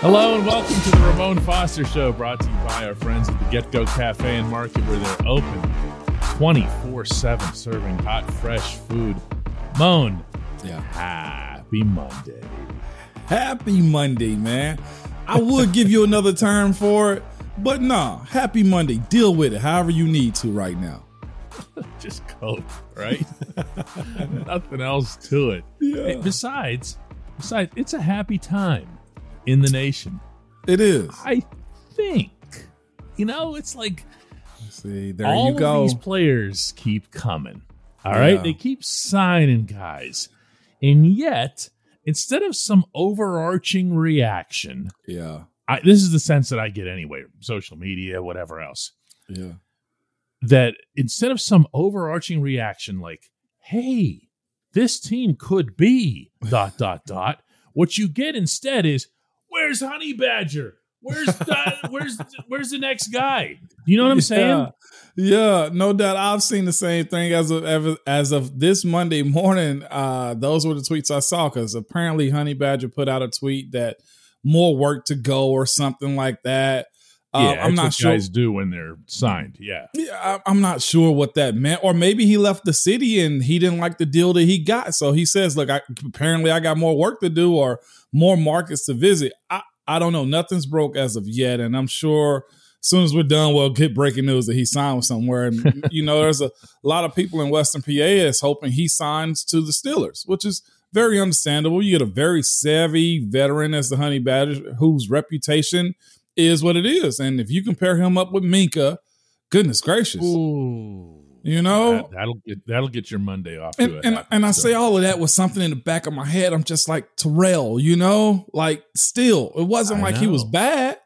Hello and welcome to the Ramon Foster Show, brought to you by our friends at the Get Go Cafe and Market, where they're open 24 7, serving hot, fresh food. 'Mon, Yeah. happy Monday. Happy Monday, man. I would give you another term for it, but nah, happy Monday. Deal with it however you need to right now. Just cope, right? Nothing else to it. Yeah. Hey, besides, besides, it's a happy time in the nation. It is. I think, you know, it's like See, there all you go. of these players keep coming. All right, Yeah. they keep signing guys, and yet instead of some overarching reaction, yeah. I, this is the sense that I get anyway, social media, whatever else. Yeah. That instead of some overarching reaction like, "Hey, this team could be dot dot dot," what you get instead is, "Where's Honey Badger? Where's the, where's where's the next guy?" You know what I'm saying? Yeah. yeah, no doubt. I've seen the same thing as of as- as of this Monday morning. Uh, those were the tweets I saw because apparently Honey Badger put out a tweet that more work to go or something like that. Uh, yeah, I'm that's not what sure. guys do when they're signed. Yeah, Yeah, I- I'm not sure what that meant, or maybe he left the city and he didn't like the deal that he got, so he says, "Look, I, apparently I got more work to do or more markets to visit." I I don't know. Nothing's broke as of yet, and I'm sure as soon as we're done, we'll get breaking news that he signed somewhere. And you know, there's a lot of people in Western PA is hoping he signs to the Steelers, which is very understandable. You get a very savvy veteran as the Honey Badger, whose reputation is what it is, and if you compare him up with Minkah, goodness gracious, Ooh, you know. that, will get that'll get your Monday off. And, and, happy and I start. say all of that with something in the back of my head. I'm just like Terrell, you know, like still, it wasn't I like he was bad.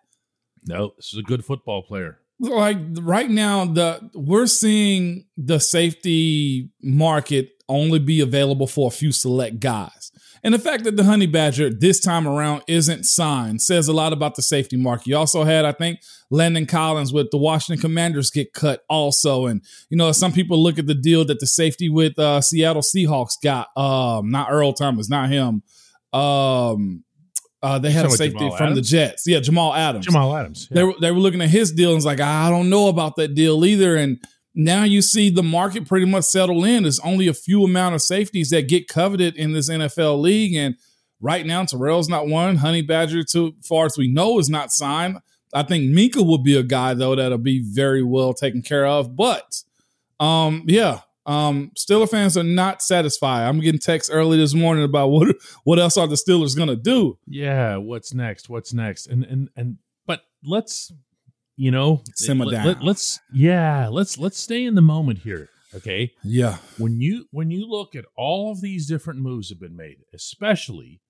no, this is a good football player. like right now the we're seeing the safety market only be available for a few select guys and the fact that the honey badger this time around isn't signed says a lot about the safety market you also had i think landon collins with the washington commanders get cut also and you know some people look at the deal that the safety with uh seattle seahawks got um not earl thomas not him um uh, they had a safety from the Jets. Yeah, Jamal Adams Jamal Adams. they were they were looking at his deal and was like, I don't know about that deal either. And now you see the market pretty much settle in. There's only a few amount of safeties that get coveted in this NFL league, and right now Terrell's not one. Honey Badger, too far as we know, is not signed. I think Minkah will be a guy though that'll be very well taken care of. But um, yeah. Um, Steeler fans are not satisfied. I'm getting texts early this morning about what what else are the Steelers gonna do? yeah. What's next? What's next? And and and but let's you know Simmer let, down. Let, us yeah. Let's let's stay in the moment here. Okay. Yeah, when you when you look at all of these different moves have been made, especially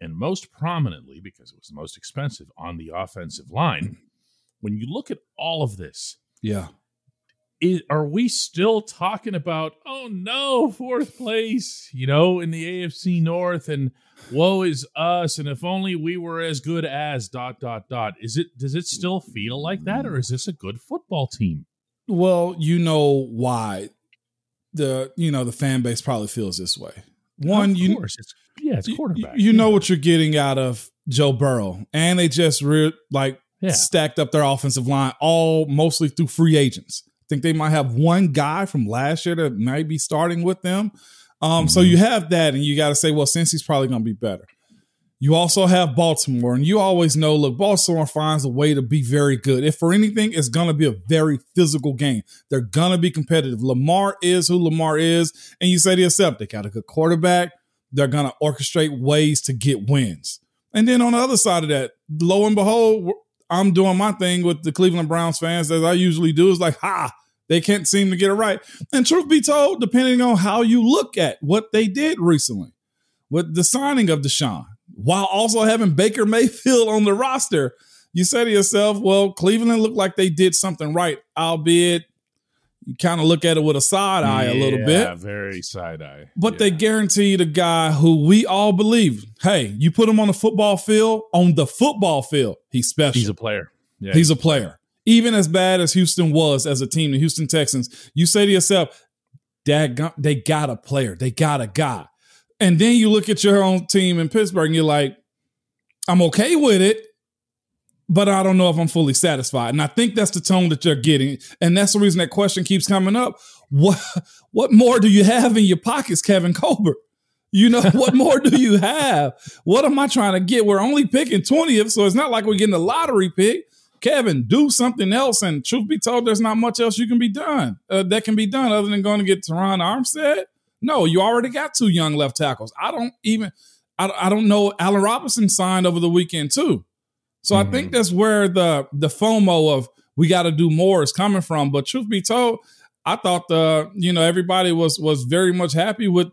and most prominently because it was the most expensive on the offensive line. When you look at all of this, yeah. I are we still talking about oh no fourth place you know in the afc north and woe is us and if only we were as good as dot dot dot is it does it still feel like that or is this a good football team Well, you know why the you know the fan base probably feels this way. One, of you it's yeah it's quarterback You, know Yeah. what you're getting out of Joe Burrow, and they just re- like Yeah. stacked up their offensive line all mostly through free agents. Think they might have one guy from last year that might be starting with them. Um, So Mhm. you have that, and you got to say, well, since he's probably going to be better. You also have Baltimore, and you always know, look, Baltimore finds a way to be very good. If for anything, it's going to be a very physical game. They're going to be competitive. Lamar is who Lamar is. And you say to yourself, they got a good quarterback. They're going to orchestrate ways to get wins. And then on the other side of that, lo and behold, I'm doing my thing with the Cleveland Browns fans as I usually do. Is like, ha, they can't seem to get it right. And truth be told, depending on how you look at what they did recently with the signing of Deshaun, while also having Baker Mayfield on the roster, you say to yourself, well, Cleveland looked like they did something right, albeit you kind of look at it with a side eye a little bit. Yeah, very side eye. But yeah. they guaranteed a guy who we all believe, hey, you put him on the football field, on the football field, he's special. he's a player. Yeah, He's a player. Even as bad as Houston was as a team, the Houston Texans, you say to yourself, Dad, they got a player. They got a guy. And then you look at your own team in Pittsburgh and you're like, I'm okay with it. But I don't know if I'm fully satisfied. And I think that's the tone that you're getting. And that's the reason that question keeps coming up. What what more do you have in your pockets, Kevin Colbert? You know, what more do you have? What am I trying to get? We're only picking 20th, so it's not like we're getting a lottery pick. Kevin, do something else. And truth be told, there's not much else you can be done uh, that can be done other than going to get Terron Armstead. No, you already got two young left tackles. I don't even, I, I don't know. Allen Robinson signed over the weekend too. So mm-hmm. I think mm-hmm. that's where the the FOMO of we got to do more is coming from. But truth be told, I thought the you know everybody was was very much happy with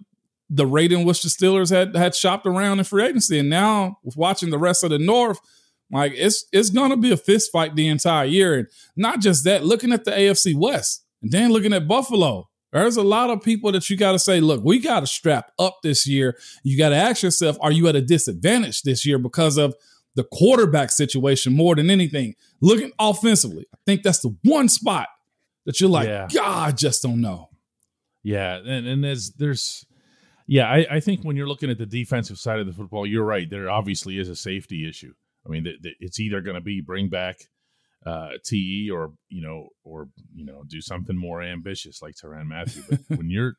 the rate in which the Steelers had had shopped around in free agency, and now watching the rest of the North, like it's it's gonna be a fist fight the entire year, and not just that. Looking at the AFC West, and then looking at Buffalo, there's a lot of people that you got to say, look, we got to strap up this year. You got to ask yourself, are you at a disadvantage this year because of the quarterback situation more than anything? Looking offensively, I think that's the one spot that you're like, yeah. God, I just don't know. Yeah, and and there's there's yeah, I, I, think when you're looking at the defensive side of the football, you're right. There obviously is a safety issue. I mean, th- th- it's either going to be bring back uh, TE or you know, or you know, do something more ambitious like Tyrann Mathieu. But when you're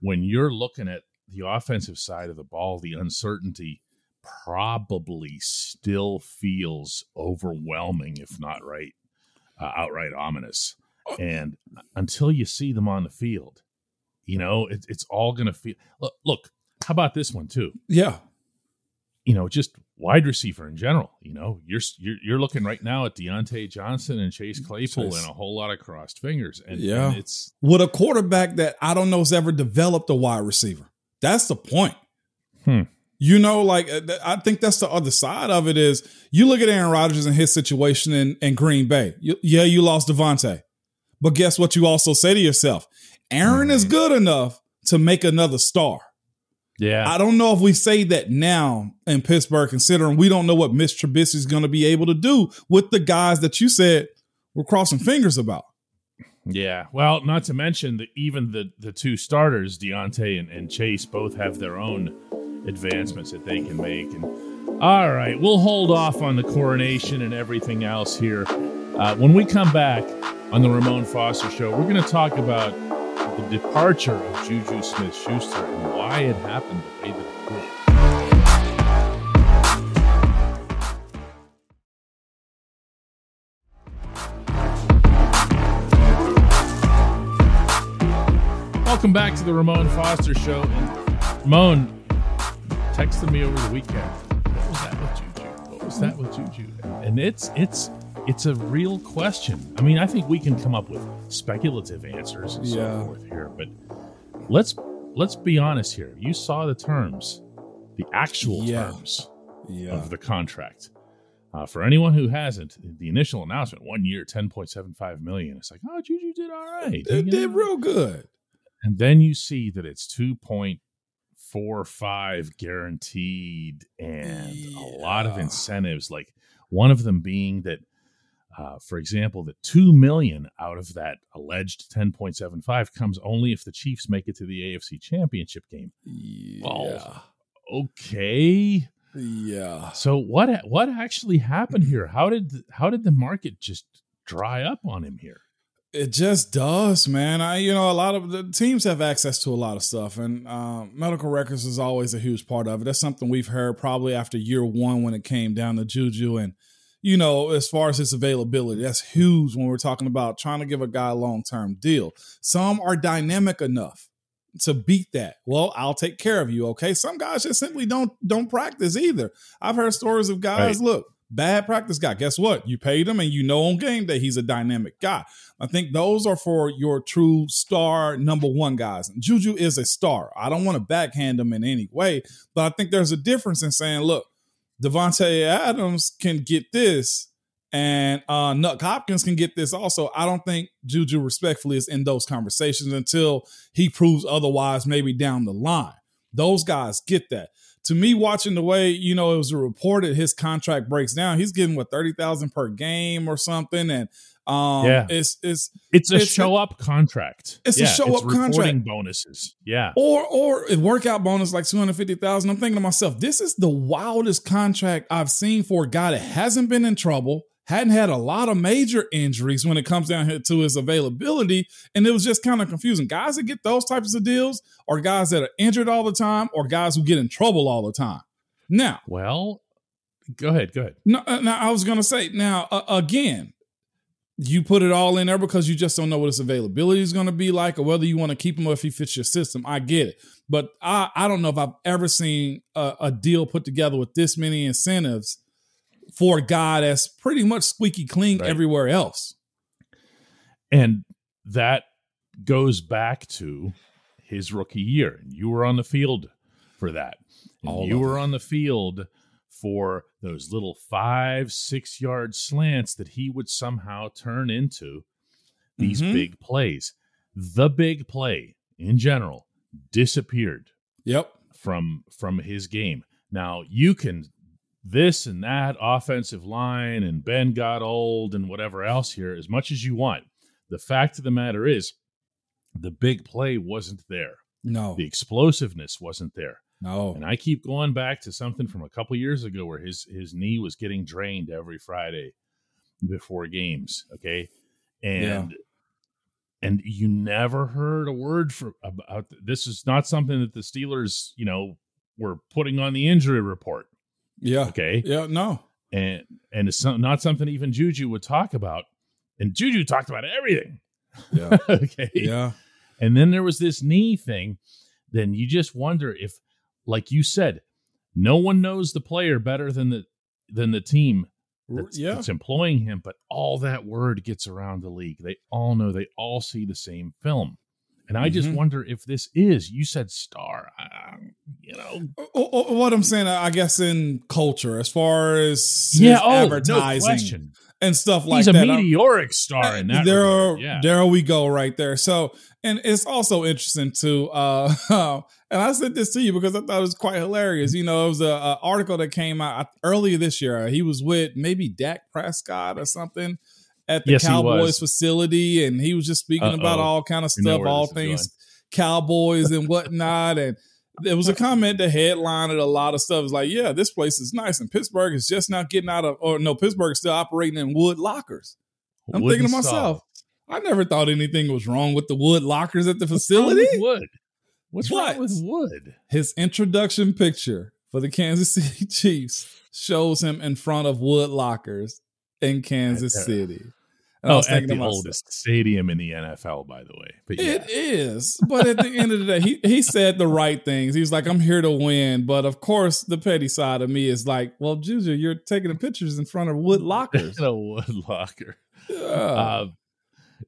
when you're looking at the offensive side of the ball, the uncertainty probably still feels overwhelming, if not right, uh, outright ominous. Oh. And until you see them on the field, you know, it, it's all going to feel. Look, look, how about this one too? Yeah. You know, just wide receiver in general. You know, you're you're, you're looking right now at Diontae Johnson and Chase Claypool Chase. and a whole lot of crossed fingers. And yeah, and it's with a quarterback that I don't know has ever developed a wide receiver. That's the point. Hmm. You know, like uh, I think that's the other side of it is you look at Aaron Rodgers and his situation in, in Green Bay. You, yeah, you lost Davante. But guess what you also say to yourself? Aaron mm-hmm. is good enough to make another star. Yeah. I don't know if we say that now in Pittsburgh, considering we don't know what Mitch Trubisky is going to be able to do with the guys that you said we're crossing fingers about. Yeah. Well, not to mention that even the, the two starters, Diontae and, and Chase, both have their own advancements that they can make. And all right, we'll hold off on the coronation and everything else here. Uh, when we come back on the Ramon Foster Show, we're going to talk about the departure of Juju Smith Schuster and why it happened the way that it did. Welcome back to the Ramon Foster Show. And Ramon texted me over the weekend. What was that with Juju? What was that with Juju? And it's it's it's a real question. I mean, I think we can come up with speculative answers and yeah. so forth here, but let's let's be honest here. You saw the terms, the actual yeah. terms yeah. of the contract. Uh, for anyone who hasn't, the initial announcement, one year, ten point seven five million. It's like, oh, Juju did all right. It did real good. And then you see that it's two point four or five guaranteed, and a lot of incentives. Like one of them being that uh, for example, that two million out of that alleged 10.75 comes only if the Chiefs make it to the AFC Championship game. Yeah. Well, okay. Yeah. So what what actually happened here? How did how did the market just dry up on him here? It just does, man. I, you know, a lot of the teams have access to a lot of stuff, and um, medical records is always a huge part of it. That's something we've heard probably after year one when it came down to Juju and you know, as far as its availability, that's huge when we're talking about trying to give a guy a long term deal. Some are dynamic enough to beat that. Well, I'll take care of you. Okay. Some guys just simply don't don't practice either. I've heard stories of guys, right. look, bad practice guy. Guess what? You paid him and you know on game day he's a dynamic guy. I think those are for your true star number one guys. Juju is a star. I don't want to backhand him in any way, but I think there's a difference in saying, look, Davante Adams can get this, and uh, Nuk Hopkins can get this also. I don't think Juju respectfully is in those conversations until he proves otherwise, maybe down the line. Those guys get that. To me, watching the way you know it was reported, his contract breaks down. He's getting what thirty thousand per game or something, and um, yeah, it's it's it's a it's show a, up contract. It's yeah, a show it's up contract. Bonuses, yeah, or or a workout bonus like two hundred fifty thousand. I'm thinking to myself, this is the wildest contract I've seen for a guy that hasn't been in trouble, hadn't had a lot of major injuries when it comes down here to his availability. And it was just kind of confusing. Guys that get those types of deals are guys that are injured all the time or guys who get in trouble all the time. Now, Well, go ahead. Go ahead. no, uh, now I was going to say, now, uh, again, you put it all in there because you just don't know what his availability is going to be like or whether you want to keep him or if he fits your system. I get it. But I, I don't know if I've ever seen a, a deal put together with this many incentives for God that's pretty much squeaky clean Right. everywhere else. And that goes back to his rookie year. And you were on the field for that. All you were on the field for those little five, six yard slants that he would somehow turn into these Mhm. big plays. The big play in general disappeared Yep. from from his game. Now you can this and that offensive line and Ben got old and whatever else here as much as you want. The fact of the matter is the big play wasn't there. No. The explosiveness wasn't there. No. And I keep going back to something from a couple years ago where his his knee was getting drained every Friday before games, okay? And and you never heard a word for about this is not something that the Steelers, you know, were putting on the injury report, Yeah. okay? Yeah. No. And and it's not something even Juju would talk about. And Juju talked about everything, Yeah. okay? yeah. And then there was this knee thing. Then you just wonder if, like you said, no one knows the player better than the than the team that's, yeah. that's employing him. But all that word gets around the league. They all know. They all see the same film. And I just Mhm. wonder if this is. You said star. Uh, you know. O- o- What I'm saying, I guess, in culture, as far as Yeah. Oh, no advertising question. and stuff like that. He's a that. I'm- meteoric star in that. there, regard. yeah. there we go, right there. So, and it's also interesting too. Uh, and I said this to you because I thought it was quite hilarious. You know, it was a, a article that came out earlier this year. He was with maybe Dak Prescott or something at the Yes, Cowboys facility, and he was just speaking about Uh-oh. all kind of stuff, all things Cowboys and whatnot, and. There was a comment that headlined a lot of stuff. It's like, yeah, this place is nice, and Pittsburgh is just not getting out of, or no, Pittsburgh is still operating in wood lockers. I'm Wooden thinking to myself, I never thought anything was wrong with the wood lockers at the What's facility. with wood. What's What? wrong with wood? His introduction picture for the Kansas City Chiefs shows him in front of wood lockers in Kansas City. And Oh, at the myself, oldest stadium in the NFL, by the way. But yeah, It is, but at the end of the day, he he said the right things. He's like, "I'm here to win," but of course, the petty side of me is like, "Well, Juju, you're taking pictures in front of wood lockers." in a wood locker. Yeah. Uh,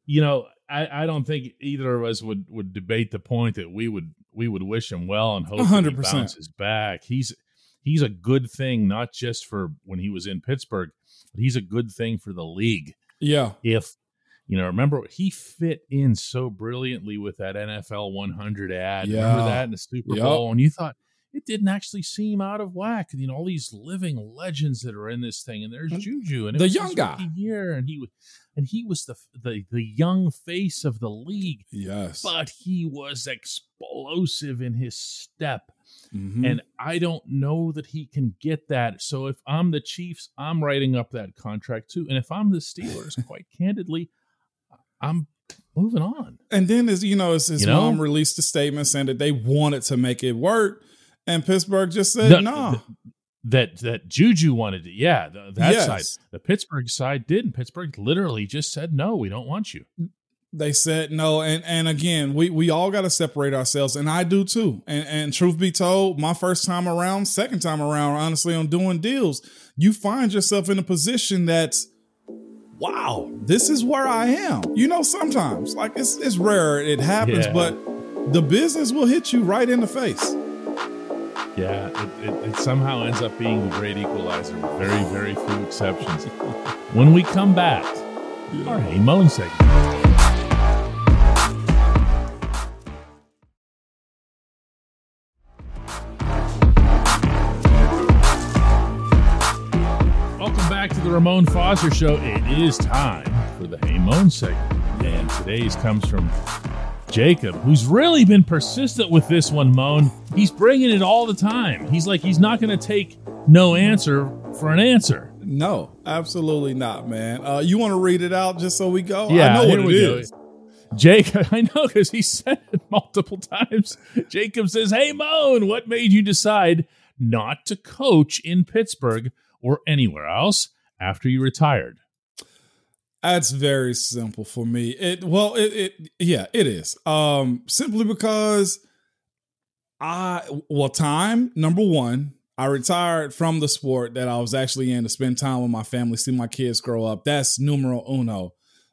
you know, I, I don't think either of us would would debate the point that we would we would wish him well and hope that he 100%. bounces back. He's he's a good thing, not just for when he was in Pittsburgh, but he's a good thing for the league. Yeah, If you know, remember he fit in so brilliantly with that NFL 100 ad. Yeah. Remember that in the Super Yep. Bowl, and you thought it didn't actually seem out of whack. You know, all these living legends that are in this thing, and there's mm. Juju, and the young guy. year, and he was, and he was the the the young face of the league, yes, but he was explosive in his step. Mhm. And I don't know that he can get that. So if I'm the Chiefs, I'm writing up that contract too. And if I'm the Steelers, quite candidly, I'm moving on. And then as you know, his, his You know? mom released a statement saying that they wanted to make it work, and Pittsburgh just said no. No, That that Juju wanted it. Yeah, the, that Yes. side. The Pittsburgh side didn't. Pittsburgh literally just said no, we don't want you. They said no, and and again, we we all got to separate ourselves, and I do too. And and truth be told, my first time around, second time around, honestly, on doing deals, you find yourself in a position that's, wow, this is where I am. You know, sometimes like it's it's rare it happens, Yeah. but the business will hit you right in the face. Yeah, it, it, it somehow ends up being the great equalizer with very, very few exceptions. When we come back, our Hey 'Mon segment. Welcome back to the Ramon Foster Show. It is time for the Hey 'Mon segment. And today's comes from Jacob, who's really been persistent with this one, 'Mon. He's bringing it all the time. He's like, he's not going to take no answer for an answer. No, absolutely not, man. Uh, you want to read it out just so we go? Yeah, I know what it go. is. Jake, I know because he said it multiple times. Jacob says, Hey, 'Mon, what made you decide not to coach in Pittsburgh or anywhere else after you retired? That's very simple for me. It well, it, it yeah, it is. Um, simply because I well, time number one. I retired from the sport that I was actually in to spend time with my family, see my kids grow up. That's numero uno.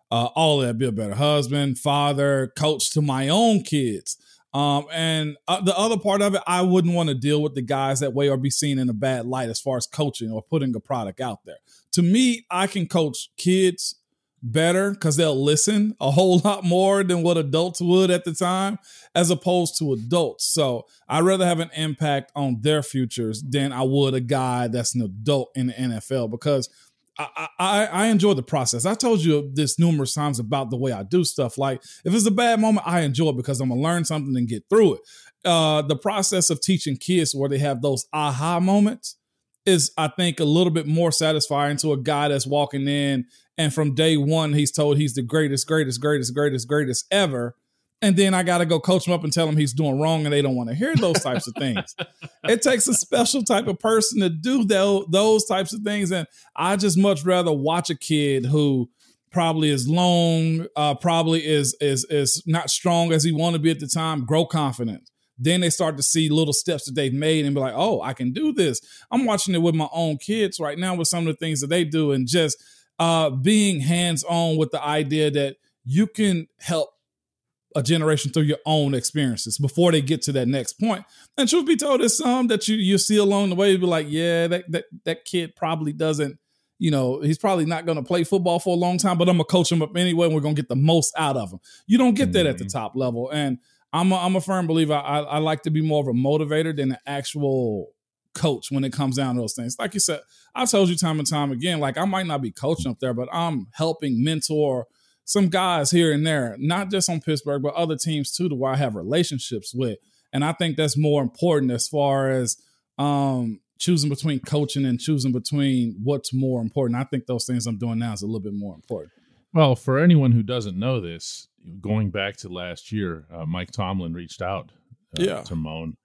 Uh, all that, be a better husband, father, coach to my own kids. Um, and uh, the other part of it, I wouldn't want to deal with the guys that way or be seen in a bad light as far as coaching or putting a product out there. To me, I can coach kids better because they'll listen a whole lot more than what adults would at the time, as opposed to adults. So I'd rather have an impact on their futures than I would a guy that's an adult in the NFL because I, I, I enjoy the process. I told you this numerous times about the way I do stuff. Like if it's a bad moment, I enjoy it because I'm gonna learn something and get through it. Uh, the process of teaching kids where they have those aha moments is, I think, a little bit more satisfying to a guy that's walking in and from day one he's told he's the greatest, greatest, greatest, greatest, greatest ever. And then I got to go coach him up and tell him he's doing wrong, and they don't want to hear those types of things. It takes a special type of person to do those, those types of things. And I just much rather watch a kid who probably is long, uh, probably is is is not strong as he want to be at the time, grow confidence. Then they start to see little steps that they've made and be like, oh, I can do this. I'm watching it with my own kids right now with some of the things that they do and just uh, being hands on with the idea that you can help a generation through your own experiences before they get to that next point. And truth be told, there's some that you you see along the way you'd be like, yeah, that that that kid probably doesn't, you know, he's probably not going to play football for a long time, but I'm gonna coach him up anyway, and we're gonna get the most out of him. You don't get that at the top level, and I'm a, I'm a firm believer. I, I like to be more of a motivator than an actual coach when it comes down to those things. Like you said, I told you time and time again, like I might not be coaching up there, but I'm helping mentor some guys here and there, not just on Pittsburgh, but other teams too, to where I have relationships with. And I think that's more important as far as um, choosing between coaching and choosing between what's more important. I think those things I'm doing now is a little bit more important. Well, for anyone who doesn't know this, going back to last year, uh, Mike Tomlin reached out uh, Yeah. to 'Mon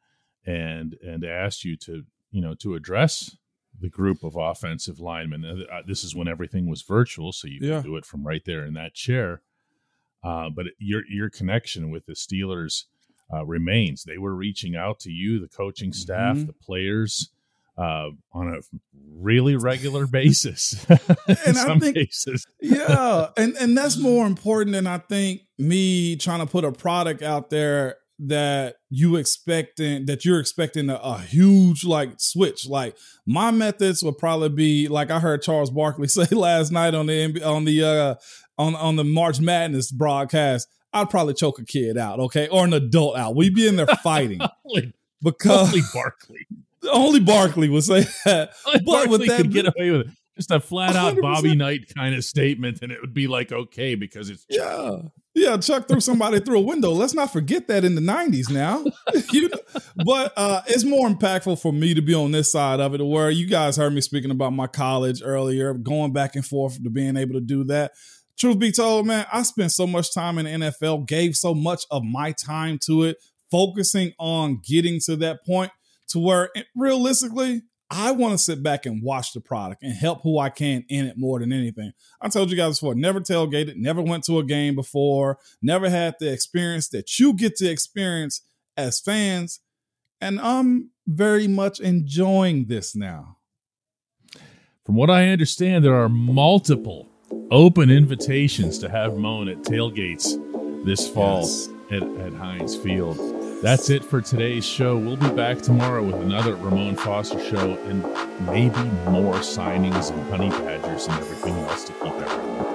and and asked you to you know to address the group of offensive linemen. Uh, this is when everything was virtual, so you Yeah. can do it from right there in that chair. Uh, but your your connection with the Steelers uh, remains. They were reaching out to you, the coaching staff, Mhm. the players, uh, on a really regular basis. in And I some think- cases, yeah, and and that's more important than I think me trying to put a product out there that you expecting that you're expecting a, a huge like switch. Like my methods would probably be like I heard Charles Barkley say last night on the on the uh on on the March Madness broadcast. I'd probably choke a kid out, okay, or an adult out. We'd be in there fighting Holy, because holy Barkley. only Barkley would say that. But But with Barkley that could get away with it. Just a flat out 100%. Bobby Knight kind of statement, and it would be like okay because it's Yeah. Yeah, Chuck threw somebody through a window. Let's not forget that in the 90s now. you know? But uh, it's more impactful for me to be on this side of it, where you guys heard me speaking about my college earlier, going back and forth to being able to do that. Truth be told, man, I spent so much time in the NFL, gave so much of my time to it, focusing on getting to that point to where it- realistically, I want to sit back and watch the product and help who I can in it more than anything. I told you guys before, never tailgated, never went to a game before, never had the experience that you get to experience as fans. And I'm very much enjoying this now. From what I understand, there are multiple open invitations to have 'Mon at tailgates this fall Yes. at, at Heinz Field. That's it for today's show. We'll be back tomorrow with another Ramon Foster show and maybe more signings and honey badgers and everything else to keep everyone